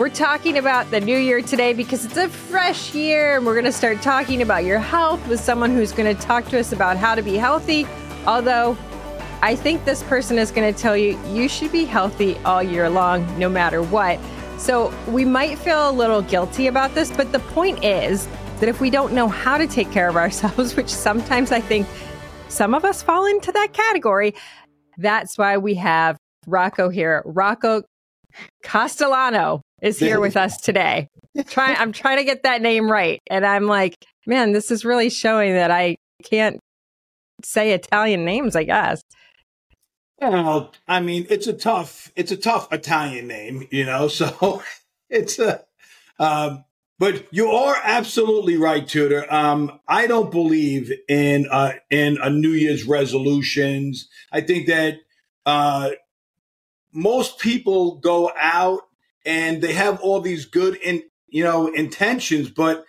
We're talking about the new year today because it's a fresh year and we're going to start talking about your health with someone who's going to talk to us about how to be healthy. Although I think this person is going to tell you you should be healthy all year long, no matter what. So we might feel a little guilty about this, but the point is that if we don't know how to take care of ourselves, which sometimes I think some of us fall into that category, that's why we have Rocco here. Rocco Castellano is here with us today. Try, I'm trying to get that name right. And I'm like, man, this is really showing that I can't say Italian names, I guess. Well, I mean, it's a tough, it's a tough Italian name, you know, so it's a, um, but you are absolutely right, Tudor. Um, I don't believe in, uh, in a New Year's resolutions. I think that, uh, most people go out and they have all these good in you know intentions, but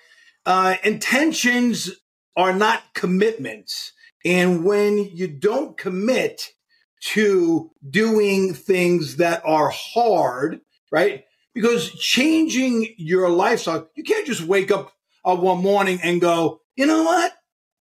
uh, intentions are not commitments. And when you don't commit to doing things that are hard, right? Because changing your lifestyle, you can't just wake up uh, one morning and go, you know what?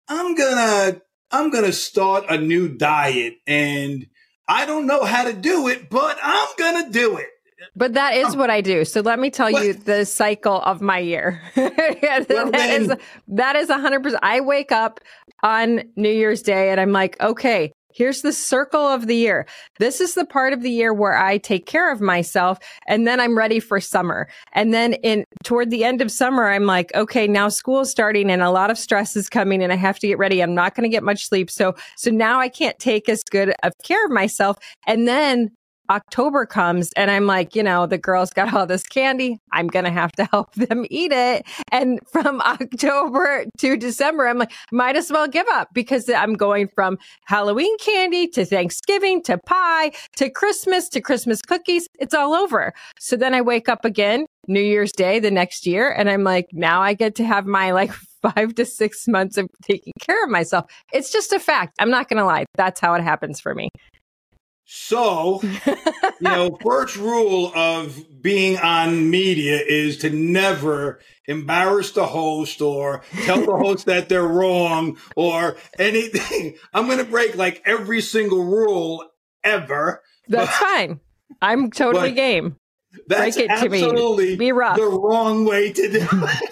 I'm gonna, I'm gonna start a new diet and I don't know how to do it, but I'm gonna do it. But that is what I do. So let me tell what? you the cycle of my year. yeah, that then, is that is hundred percent. I wake up on New Year's Day and I'm like, okay, here's the circle of the year. This is the part of the year where I take care of myself and then I'm ready for summer. And then in toward the end of summer, I'm like, okay, now school's starting and a lot of stress is coming and I have to get ready. I'm not going to get much sleep. So, so now I can't take as good of care of myself. And then October comes and I'm like, you know, the girls got all this candy. I'm going to have to help them eat it. And from October to December, I'm like, might as well give up because I'm going from Halloween candy to Thanksgiving to pie to Christmas to Christmas cookies. It's all over. So then I wake up again New Year's Day the next year and I'm like, now I get to have my like five to six months of taking care of myself. It's just a fact. I'm not going to lie. That's how it happens for me. So, you know, first rule of being on media is to never embarrass the host or tell the host that they're wrong or anything. I'm going to break like every single rule ever. That's but, fine. I'm totally game. That's break it absolutely to me. Be rough. the wrong way to do it.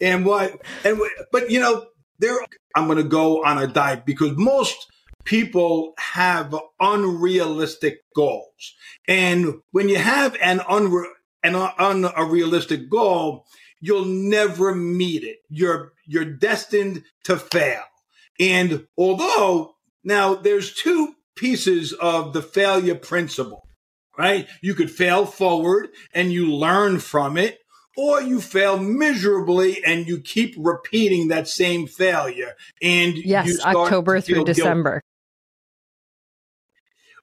and what, and but you know, there, I'm going to go on a diet because most people have unrealistic goals. And when you have an, unre- an unrealistic goal, you'll never meet it. You're, you're destined to fail. And although now there's two pieces of the failure principle, right? You could fail forward and you learn from it, or you fail miserably and you keep repeating that same failure. And yes, October through December.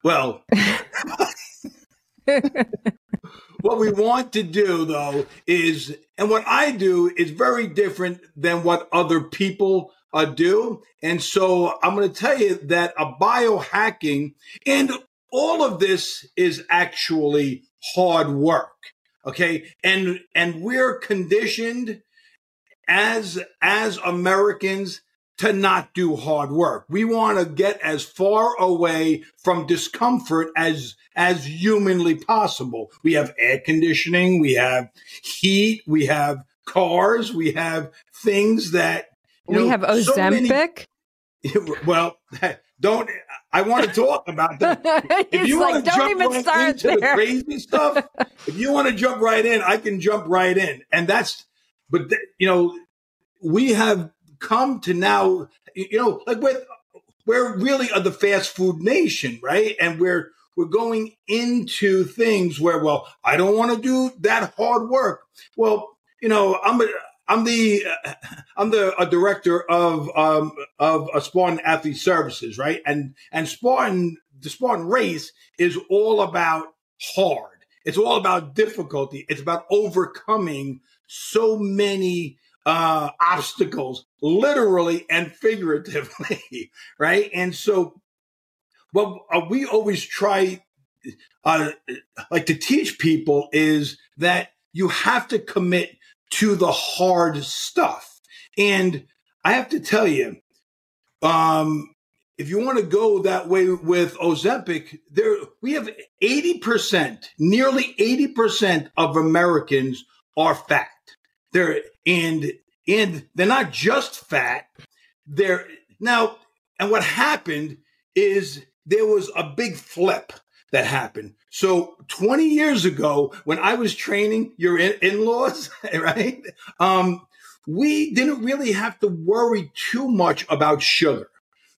Well, what we want to do though is, and what I do is very different than what other people uh, do. And so I'm going to tell you that a biohacking and all of this is actually hard work. Okay. And, and we're conditioned as, as Americans to not do hard work. We want to get as far away from discomfort as as humanly possible. We have air conditioning, we have heat, we have cars, we have things that we know, have Ozempic. So many, well, don't I want to talk about that. if you like, want to jump right into there. the crazy stuff, if you want to jump right in, I can jump right in. And that's, but th- you know, we have come to now, you know, like we're, we're really are the fast food nation, right? And we're, we're going into things where, well, I don't want to do that hard work. Well, you know, I'm a, I'm the uh, I'm the a director of um, of a Spartan Athlete Services, right? And and Spartan the Spartan race is all about hard. It's all about difficulty. It's about overcoming so many uh, obstacles, literally and figuratively, right? And so, what uh, we always try, uh, like to teach people is that you have to commit to the hard stuff. And I have to tell you, um, if you want to go that way with Ozempic, there we have 80%, nearly 80% of Americans are fat. They're and and they're not just fat. They're now and what happened is there was a big flip that happened. So 20 years ago, when I was training your in laws, right? Um, we didn't really have to worry too much about sugar,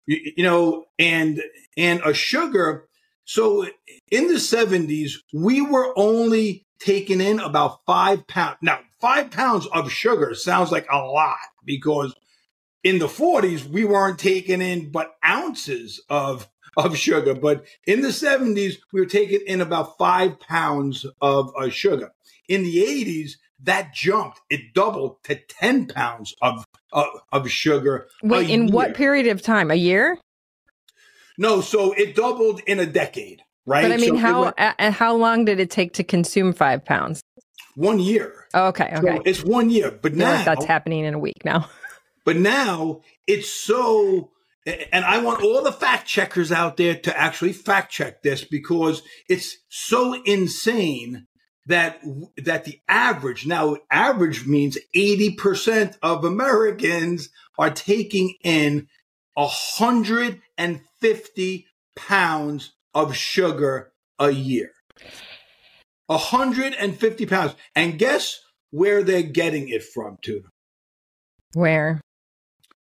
you, you know, and, and a sugar. So in the 70s, we were only taking in about five pounds. Now, five pounds of sugar sounds like a lot because in the 40s, we weren't taking in but ounces of, of sugar. But in the 70s, we were taking in about five pounds of uh, sugar. In the 80s, that jumped. It doubled to 10 pounds of, uh, of sugar. Wait, in year. what period of time? A year? No, so it doubled in a decade right? But I mean, so how went, uh, how long did it take to consume five pounds? One year. Oh, okay, okay. So it's one year, but now like that's happening in a week now. but now it's so, and I want all the fact checkers out there to actually fact check this because it's so insane that that the average now average means 80% of Americans are taking in 150 pounds of sugar a year. 150 pounds. And guess where they're getting it from, Tudor? Where?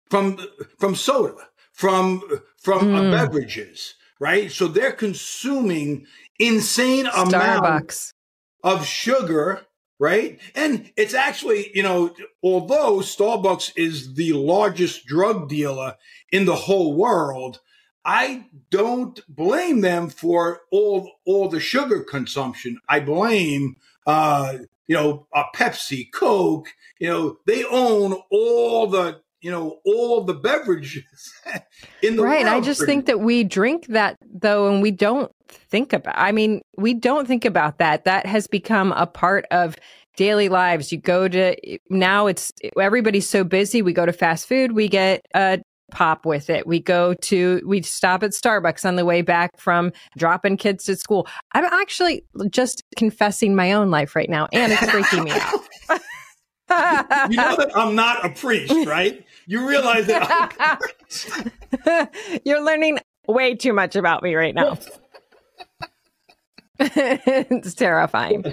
From from soda, from from mm. beverages, right? So they're consuming insane amounts of sugar, right? And it's actually, you know, although Starbucks is the largest drug dealer in the whole world, I don't blame them for all all the sugar consumption. I blame uh, you know uh, Pepsi, Coke. You know they own all the you know all the beverages in the world. right. I just think that we drink that though, and we don't think about. I mean, we don't think about that. That has become a part of daily lives. You go to now it's everybody's so busy. We go to fast food. We get a pop with it. We go to, we stop at Starbucks on the way back from dropping kids to school. I'm actually just confessing my own life right now, and it's freaking me out. you know that I'm not a priest, right? You realize that You're learning way too much about me right now. it's terrifying.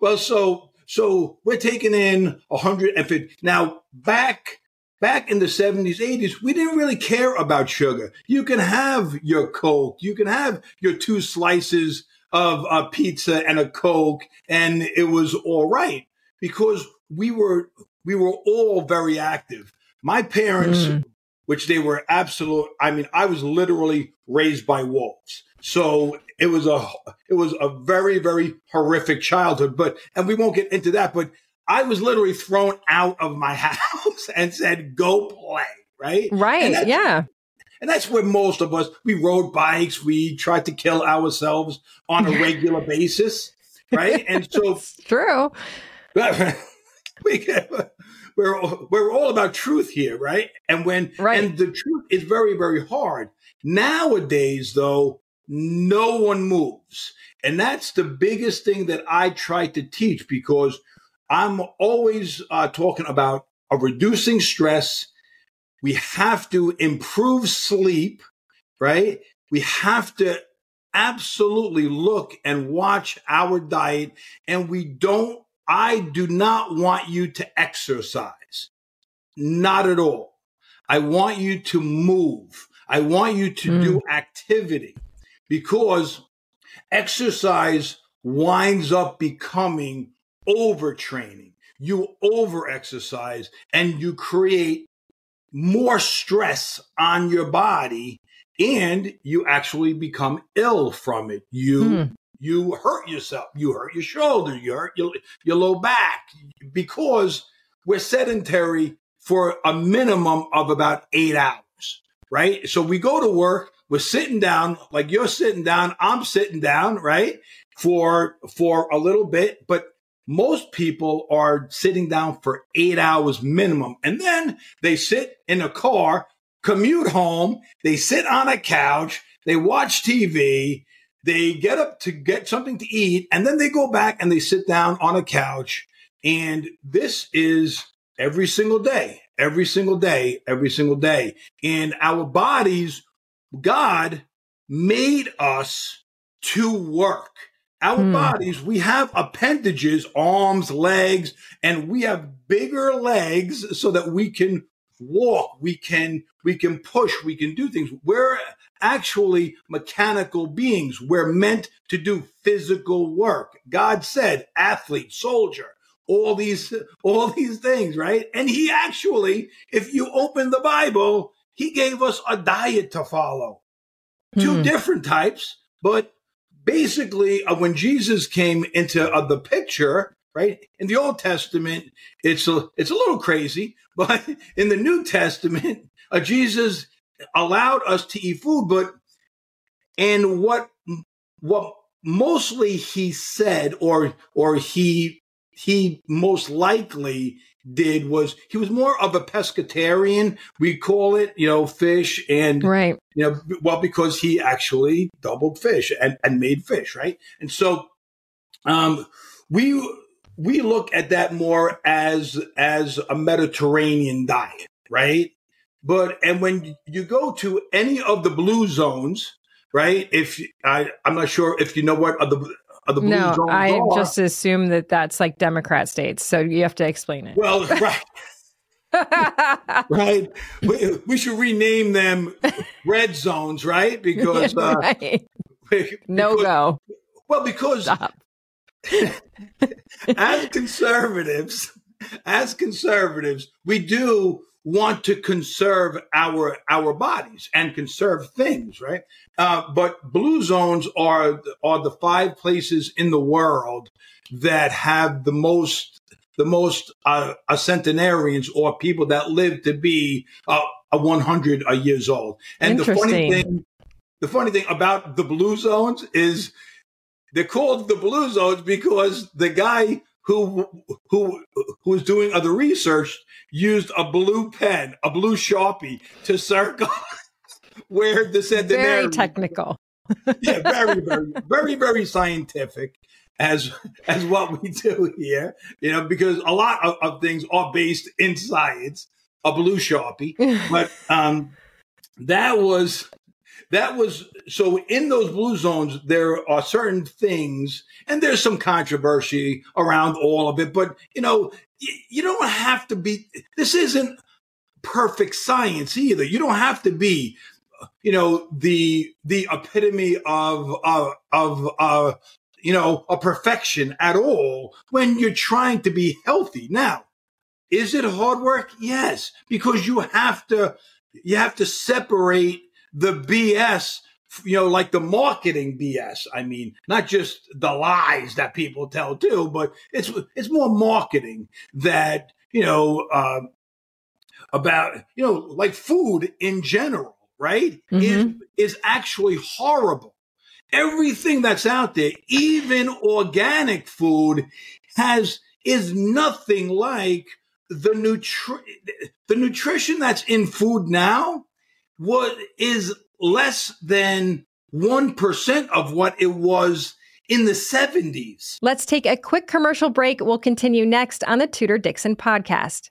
Well, so so we're taking in 150 now back back in the 70s, 80s, we didn't really care about sugar. You can have your Coke, you can have your two slices of a pizza and a Coke, and it was all right because we were we were all very active. My parents, mm. which they were absolute, I mean, I was literally raised by wolves. So it was a it was a very very horrific childhood. But and we won't get into that. But I was literally thrown out of my house and said, "Go play." Right. Right. And yeah. And that's where most of us we rode bikes. We tried to kill ourselves on a regular basis. Right. And so it's true. we we're we're all about truth here, right? And when right. and the truth is very very hard. Nowadays, though, no one moves. And that's the biggest thing that I try to teach because I'm always uh, talking about a reducing stress. We have to improve sleep, right? We have to absolutely look and watch our diet. And we don't, I do not want you to exercise. Not at all. I want you to move. I want you to mm. do activity because exercise winds up becoming overtraining. You over exercise and you create more stress on your body and you actually become ill from it. You mm. you hurt yourself. You hurt your shoulder. You hurt your, your low back because we're sedentary for a minimum of about eight hours, right? So we go to work we're sitting down, like you're sitting down, I'm sitting down, right? For for a little bit, but most people are sitting down for eight hours minimum. And then they sit in a car, commute home, they sit on a couch, they watch TV, they get up to get something to eat, and then they go back and they sit down on a couch. And this is every single day, every single day, every single day. And our bodies God made us to work. Our hmm. bodies, we have appendages, arms, legs, and we have bigger legs so that we can walk, we can we can push, we can do things. We're actually mechanical beings. We're meant to do physical work. God said athlete, soldier, all these all these things, right? And he actually, if you open the Bible, he gave us a diet to follow. Two hmm. different types, but basically, uh, when Jesus came into uh, the picture, right in the Old Testament, it's a it's a little crazy, but in the New Testament, uh, Jesus allowed us to eat food, but and what what mostly he said, or or he he most likely did was he was more of a pescatarian. We call it, you know, fish and right. You know, well, because he actually doubled fish and, and made fish, right? And so, um, we we look at that more as as a Mediterranean diet, right? But and when you go to any of the blue zones, right? If I, I'm not sure if you know what the no, I are. just assume that that's like Democrat states. So you have to explain it. Well, right. right? We, we, should rename them red zones, right? Because, uh, right. no go. Well, because as conservatives, as conservatives, we do want to conserve our our bodies and conserve things, right? Uh, but blue zones are are the five places in the world that have the most the most uh, centenarians or people that live to be uh, a 100 years old. And the funny thing, the funny thing about the blue zones is they're called the blue zones because the guy who who who was doing other research used a blue pen, a blue sharpie to circle where the said the very technical. yeah, very, very, very, very scientific as as what we do here. You know, because a lot of, of things are based in science. A blue sharpie, but um, that was that was so in those blue zones there are certain things and there's some controversy around all of it but you know you, don't have to be this isn't perfect science either. You don't have to be, you know, the the epitome of uh, of uh, you know a perfection at all when you're trying to be healthy. Now, is it hard work? Yes, because you have to you have to separate the BS you know, like the marketing BS. I mean, not just the lies that people tell too, but it's it's more marketing that you know uh, about you know like food in general, right? Mm-hmm. Is is actually horrible. Everything that's out there, even organic food, has is nothing like the nutri- the nutrition that's in food now. What is less than 1% of what it was in the 70s. Let's take a quick commercial break. We'll continue next on the Tudor Dixon podcast.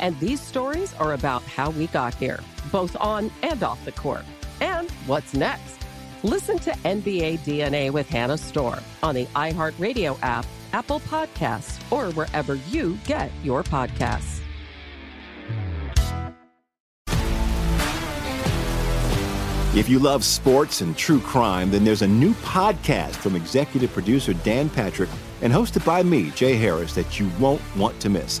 And these stories are about how we got here, both on and off the court. And what's next? Listen to NBA DNA with Hannah Storm on the iHeartRadio app, Apple Podcasts, or wherever you get your podcasts. If you love sports and true crime, then there's a new podcast from executive producer Dan Patrick and hosted by me, Jay Harris, that you won't want to miss.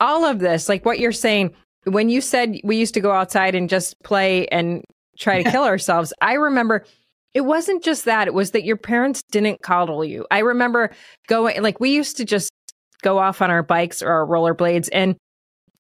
all of this, like what you're saying, when you said we used to go outside and just play and try to kill ourselves, I remember it wasn't just that, it was that your parents didn't coddle you. I remember going, like, we used to just go off on our bikes or our rollerblades and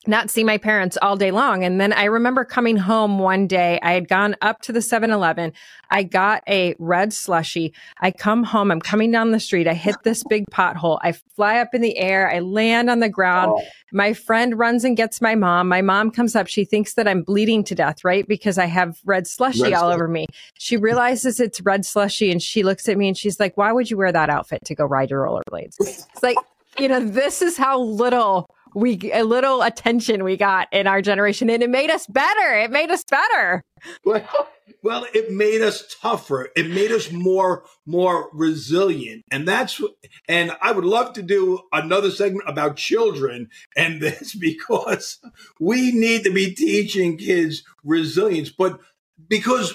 not see my parents all day long. And then I remember coming home one day. I had gone up to the 7 Eleven. I got a red slushy. I come home. I'm coming down the street. I hit this big pothole. I fly up in the air. I land on the ground. Oh. My friend runs and gets my mom. My mom comes up. She thinks that I'm bleeding to death, right? Because I have red slushy red all over me. She realizes it's red slushy and she looks at me and she's like, why would you wear that outfit to go ride your rollerblades? It's like, you know, this is how little we a little attention we got in our generation and it made us better. It made us better. Well well it made us tougher. It made us more more resilient. And that's and i would love to do another segment about children and this because we need to be teaching kids resilience. But because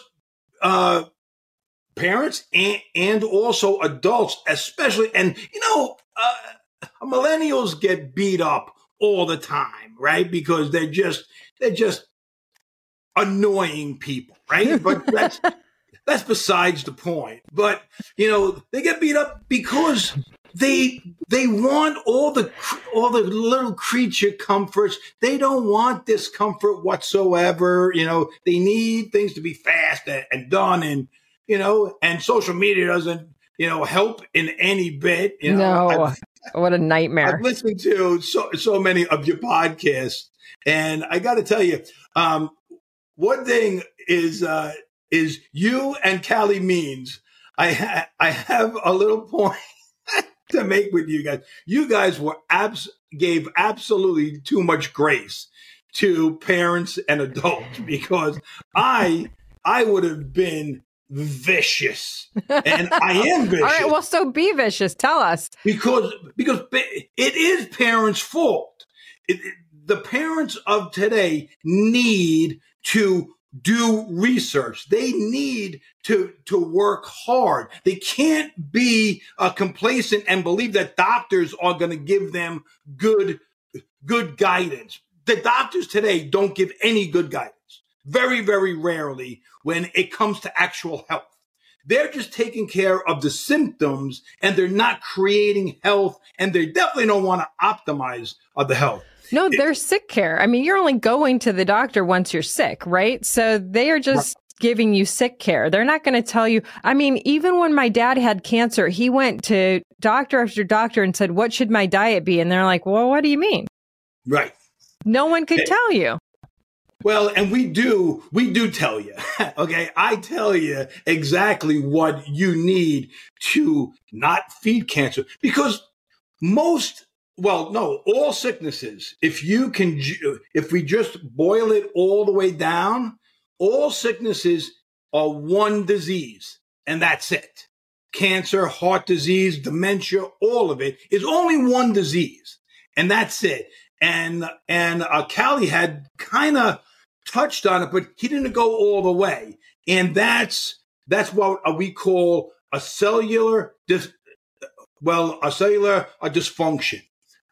uh parents and, and also adults especially and you know uh, millennials get beat up all the time, right? Because they're just they're just annoying people, right? But that's that's besides the point. But you know, they get beat up because they they want all the all the little creature comforts. They don't want discomfort whatsoever. You know, they need things to be fast and, and done, and you know, and social media doesn't you know help in any bit. You know, no. What a nightmare. I've listened to so so many of your podcasts, and I got to tell you, um, one thing is uh, is you and Calley Means. I ha- I have a little point to make with you guys. You guys were abs gave absolutely too much grace to parents and adults because I I would have been vicious, and I am vicious. All right, well, so be vicious. Tell us because because it is parents' fault. It, it, the parents of today need to do research. They need to to work hard. They can't be uh, complacent and believe that doctors are going to give them good good guidance. The doctors today don't give any good guidance. Very very rarely when it comes to actual health. They're just taking care of the symptoms and they're not creating health and they definitely don't want to optimize uh, the health. No, they're sick care. I mean, you're only going to the doctor once you're sick, right? So they are just right. giving you sick care. They're not going to tell you. I mean, even when my dad had cancer, he went to doctor after doctor and said, What should my diet be? And they're like, Well, what do you mean? Right. No one could It- tell you. Well, and we do, we do tell you, okay? I tell you exactly what you need to not feed cancer because most, well, no, all sicknesses, if you can, if we just boil it all the way down, all sicknesses are one disease and that's it. Cancer, heart disease, dementia, all of it is only one disease and that's it. And, and, uh, Callie had kind of, touched on it, but he didn't go all the way. And that's that's what uh, we call a cellular dis- well, a cellular a dysfunction,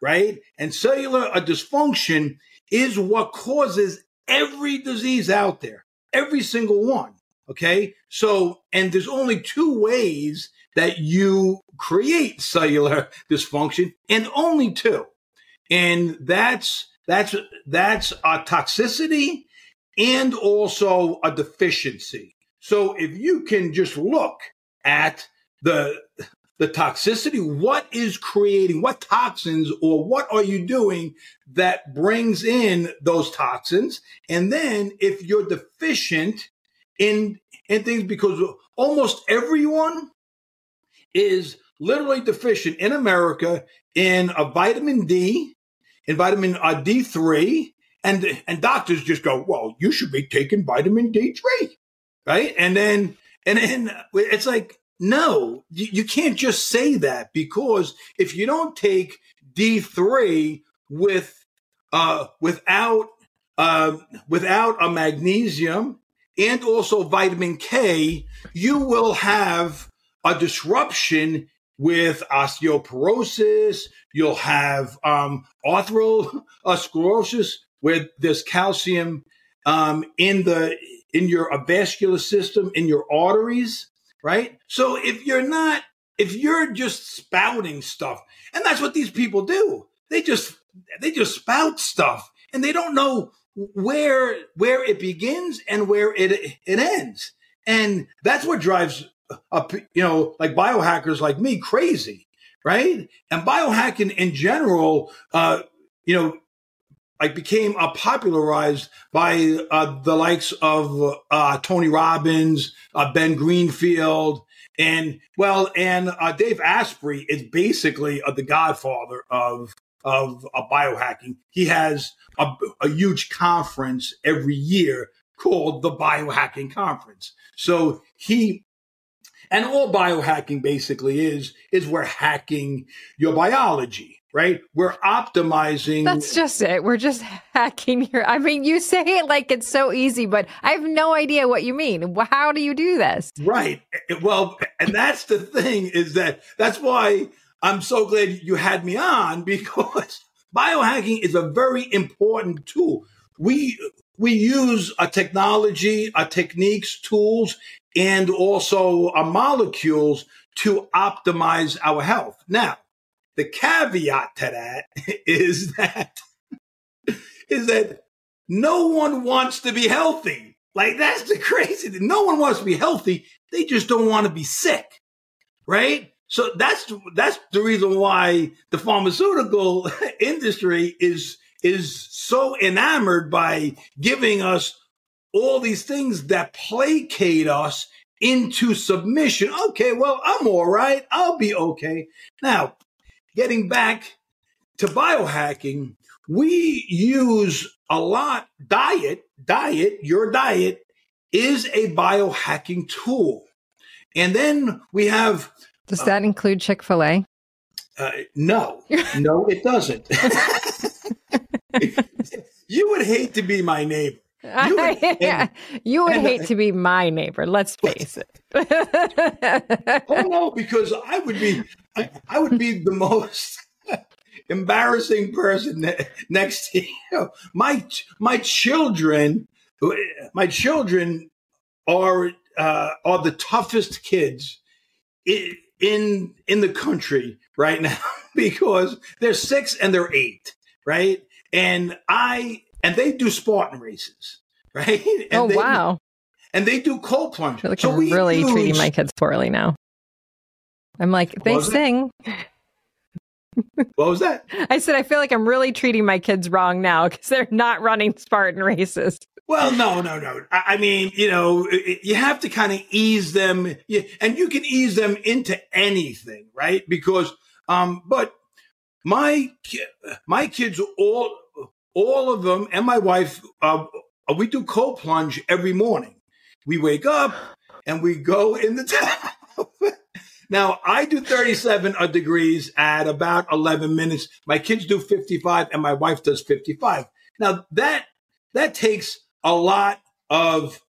right? And cellular a dysfunction is what causes every disease out there, every single one. Okay. So, and there's only two ways that you create cellular dysfunction and only two. And that's, that's, that's a toxicity and also a deficiency. So if you can just look at the the toxicity, what is creating what toxins or what are you doing that brings in those toxins? And then if you're deficient in in things because almost everyone is literally deficient in America in a vitamin D, in vitamin uh, D3, and and doctors just go, well, you should be taking vitamin D3, right? And then and then it's like, no, you, you can't just say that because if you don't take D3 with uh without uh without a magnesium and also vitamin K, you will have a disruption with osteoporosis. You'll have um, atherosclerosis, where there's calcium um, in the in your vascular system, in your arteries, right? So if you're not, if you're just spouting stuff, and that's what these people do, they just they just spout stuff, and they don't know where where it begins and where it it ends, and that's what drives up, you know, like biohackers like me crazy, right? And biohacking in general, uh, you know, like became uh, popularized by uh, the likes of uh, Tony Robbins, uh, Ben Greenfield, and well, and uh, Dave Asprey is basically uh, the godfather of of biohacking. He has a, a huge conference every year called the Biohacking Conference. So he and all biohacking basically is is we're hacking your biology right we're optimizing That's just it. We're just hacking your. I mean, you say it like it's so easy, but I have no idea what you mean. How do you do this? right Eh, well and that's the thing is that that's why i'm so glad you had me on because biohacking is a very important tool we we use a technology a techniques tools and also uh, molecules to optimize our health now the caveat to that is that is that no one wants to be healthy. Like that's the crazy thing. No one wants to be healthy. They just don't want to be sick. Right? so that's that's the reason why the pharmaceutical industry is is so enamored by giving us all these things that placate us into submission. Okay, well, I'm all right. I'll be okay. Now, getting back to biohacking, we use a lot diet, diet, your diet is a biohacking tool. And then we have Does that uh, include Chick-fil-A? Uh, no, no, it doesn't. you would hate to be my neighbor. You would, and, you would and, hate to be my neighbor. Let's face it. oh no, because I would be, I, I would be the most embarrassing person next to you. My my children, my children are uh, are the toughest kids in in, in the country right now because they're six and they're eight, right? And I and they do Spartan races, right? And oh they, wow! And they do cold plunge. I feel like so I'm really use, treating my kids poorly now. I'm like they sing. What was that? I said I feel like I'm really treating my kids wrong now because they're not running Spartan races. Well, no, no, no. I, I mean, you know, you have to kind of ease them, and you can ease them into anything, right? Because, um, but my my kids all all of them and my wife uh, we do cold plunge every morning. We wake up and we go in the tub now i do 37 degrees at about 11 minutes. My kids do 55 and my wife does 55 now that that takes a lot of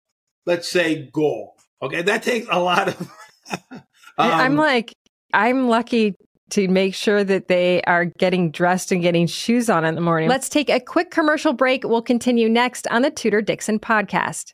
let's say gall okay? That takes a lot of um, i'm like i'm lucky to make sure that they are getting dressed and getting shoes on in the morning. Let's take a quick commercial break. We'll continue next on the Tudor Dixon podcast.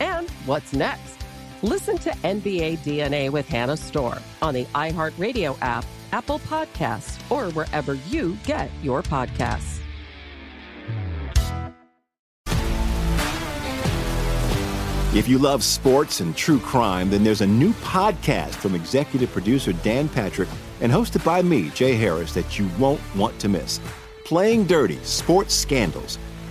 And what's next? Listen to NBA DNA with Hannah Storm on the iHeartRadio app, Apple Podcasts, or wherever you get your podcasts. If you love sports and true crime, then there's a new podcast from executive producer Dan Patrick and hosted by me, Jay Harris, that you won't want to miss. Playing Dirty Sports Scandals.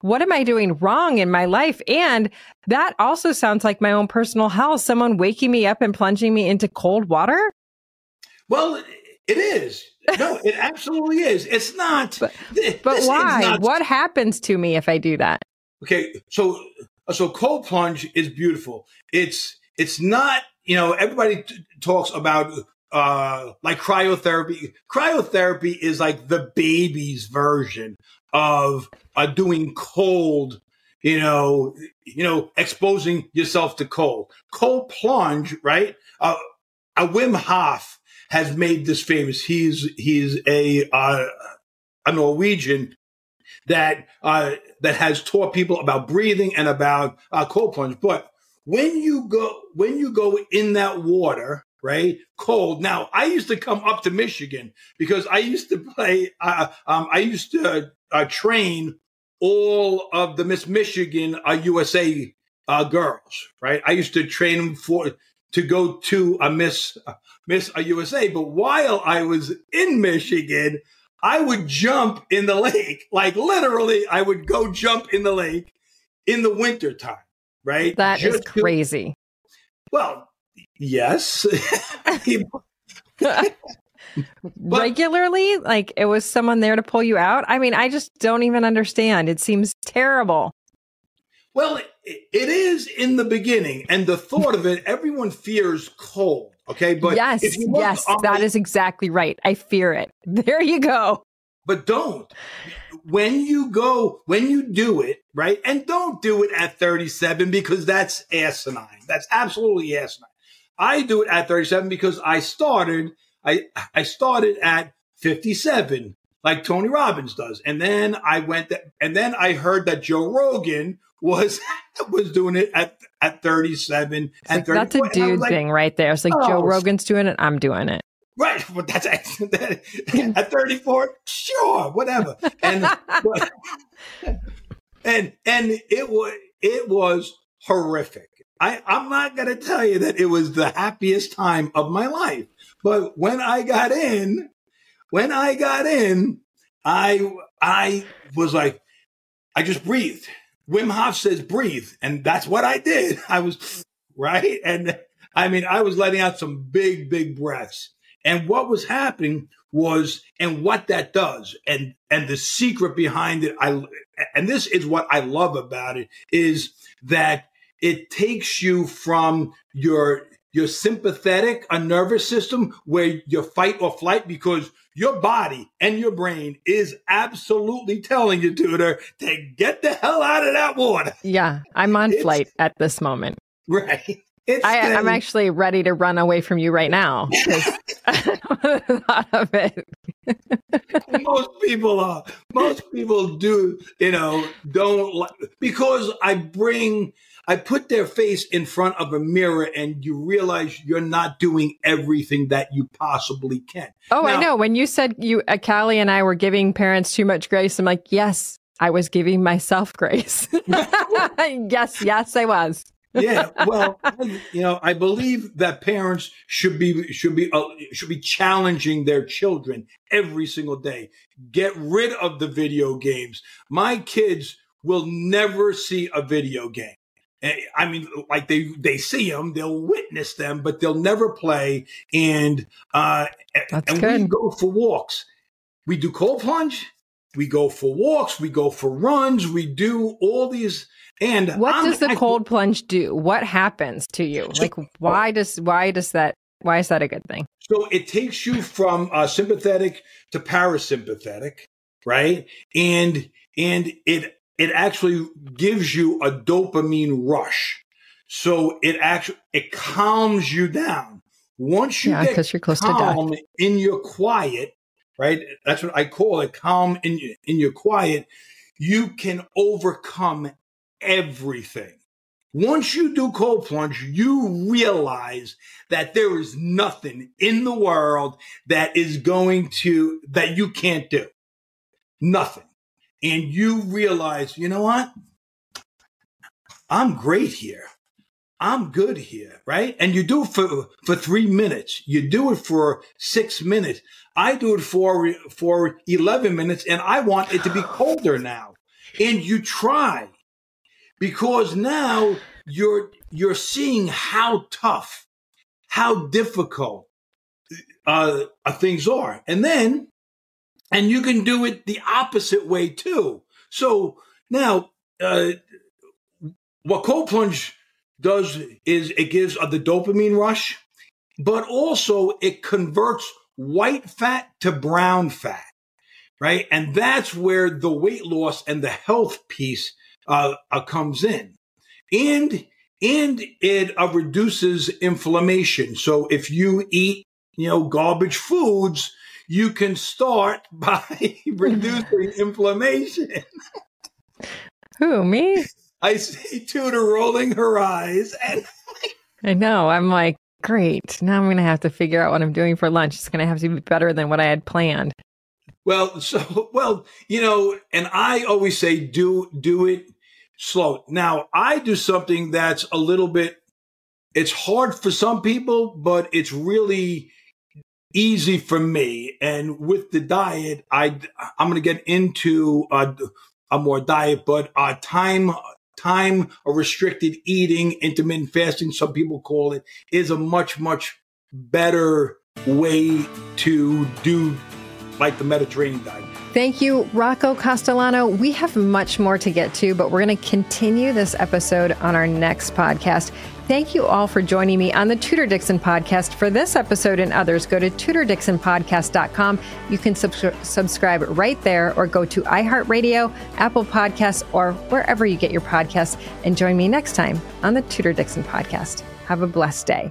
what am I doing wrong in my life? And that also sounds like my own personal hell. Someone waking me up and plunging me into cold water. Well, it is. No, it absolutely is. It's not. But, but why? Not, what happens to me if I do that? Okay, so so cold plunge is beautiful. It's it's not. You know, everybody t- talks about uh like cryotherapy. Cryotherapy is like the baby's version of uh, doing cold you know, you know, exposing yourself to cold. Cold plunge, right? Uh, a Wim Hof has made this famous. He's he's a uh, a Norwegian that uh, that has taught people about breathing and about uh, cold plunge. But when you go when you go in that water, right, cold. Now I used to come up to Michigan because I used to play. Uh, um, I used to uh, train all of the Miss Michigan uh, USA uh, girls, right? I used to train them for to go to a Miss Miss USA. But while I was in Michigan, I would jump in the lake. Like literally, I would go jump in the lake in the wintertime, right? That Just is crazy. To, well, yes. Regularly? Like it was someone there to pull you out? I mean, I just don't even understand. It seems terrible. Well, it, it is in the beginning, and the thought of it, everyone fears cold. Okay, but yes, yes, that is exactly right. I fear it. There you go. But don't. When you go, when you do it, right? And don't do it at 37 because that's asinine. That's absolutely asinine. I do it at 37 because I started, I, I started at 57, like Tony Robbins does. And then I went, th- and then I heard that Joe Rogan was was doing it at at 37 and like, That's a dude like, thing right there. It's like oh, Joe Rogan's doing it, I'm doing it. Right, but that's at 34, sure, whatever. And but, and and it was it was horrific. I, I'm not going to tell you that it was the happiest time of my life, but when I got in, when I got in, I I was like, I just breathed Wim Hof says breathe, and that's what I did. I was right, and I mean, I was letting out some big, big breaths. And what was happening was, and what that does, and and the secret behind it, I and this is what I love about it is that it takes you from your your sympathetic, a nervous system where you fight or flight because your body and your brain is absolutely telling you, Tudor, to get the hell out of that water. Yeah, I'm on it's, flight at this moment. Right. I, am actually ready to run away from you right now thought of it. most people are. Most people do, you know, don't like because I bring I put their face in front of a mirror and you realize you're not doing everything that you possibly can. Oh, now, I know. When you said you, uh, Calley and I were giving parents too much grace, I'm like, yes, I was giving myself grace. yes, yes, I was. yeah, well, you know, I believe that parents should be should be uh, should be challenging their children every single day. Get rid of the video games. My kids will never see a video game. Eh, I mean, like they they see them, they'll witness them, but they'll never play. And uh, That's and good. we go for walks. We do cold plunge. We go for walks. We go for runs. We do all these. And what I'm, does the I, cold plunge do? What happens to you? Like, why does why does that why is that a good thing? So it takes you from uh, sympathetic to parasympathetic, right? And and it it actually gives you a dopamine rush. So it actually it calms you down. Once you yeah, get you're close calm to death. in your quiet, right? That's what I call it, calm in in your quiet. You can overcome everything. Once you do cold plunge, you realize that there is nothing in the world that is going to that you can't do. Nothing and you realize, you know what? I'm great here. I'm good here, right? And you do it for, for three minutes. You do it for six minutes. I do it for, for 11 minutes and I want it to be colder now. And you try because now you're, you're seeing how tough, how difficult uh, things are. And then and you can do it the opposite way too. So now, uh, what cold plunge does is it gives uh, the dopamine rush, but also it converts white fat to brown fat, right? And that's where the weight loss and the health piece uh, uh, comes in, and and it uh, reduces inflammation. So if you eat, you know, garbage foods, you can start by reducing inflammation. Who me? I see Tudor rolling her eyes, and I know. I'm like, great. Now I'm going to have to figure out what I'm doing for lunch. It's going to have to be better than what I had planned. Well, so well, you know, and I always say do do it slow. Now, I do something that's a little bit it's hard for some people, but it's really easy for me. And with the diet, I I'm going to get into a, a more diet, but uh, time time a restricted eating, intermittent fasting, some people call it, is a much much better way to do like the Mediterranean diet. Thank you, Rocco Castellano. We have much more to get to, but we're going to continue this episode on our next podcast. Thank you all for joining me on the Tudor Dixon podcast. For this episode and others, go to tudordixonpodcast.com. You can sub- subscribe right there or go to iHeartRadio, Apple Podcasts, or wherever you get your podcasts. And join me next time on the Tudor Dixon podcast. Have a blessed day.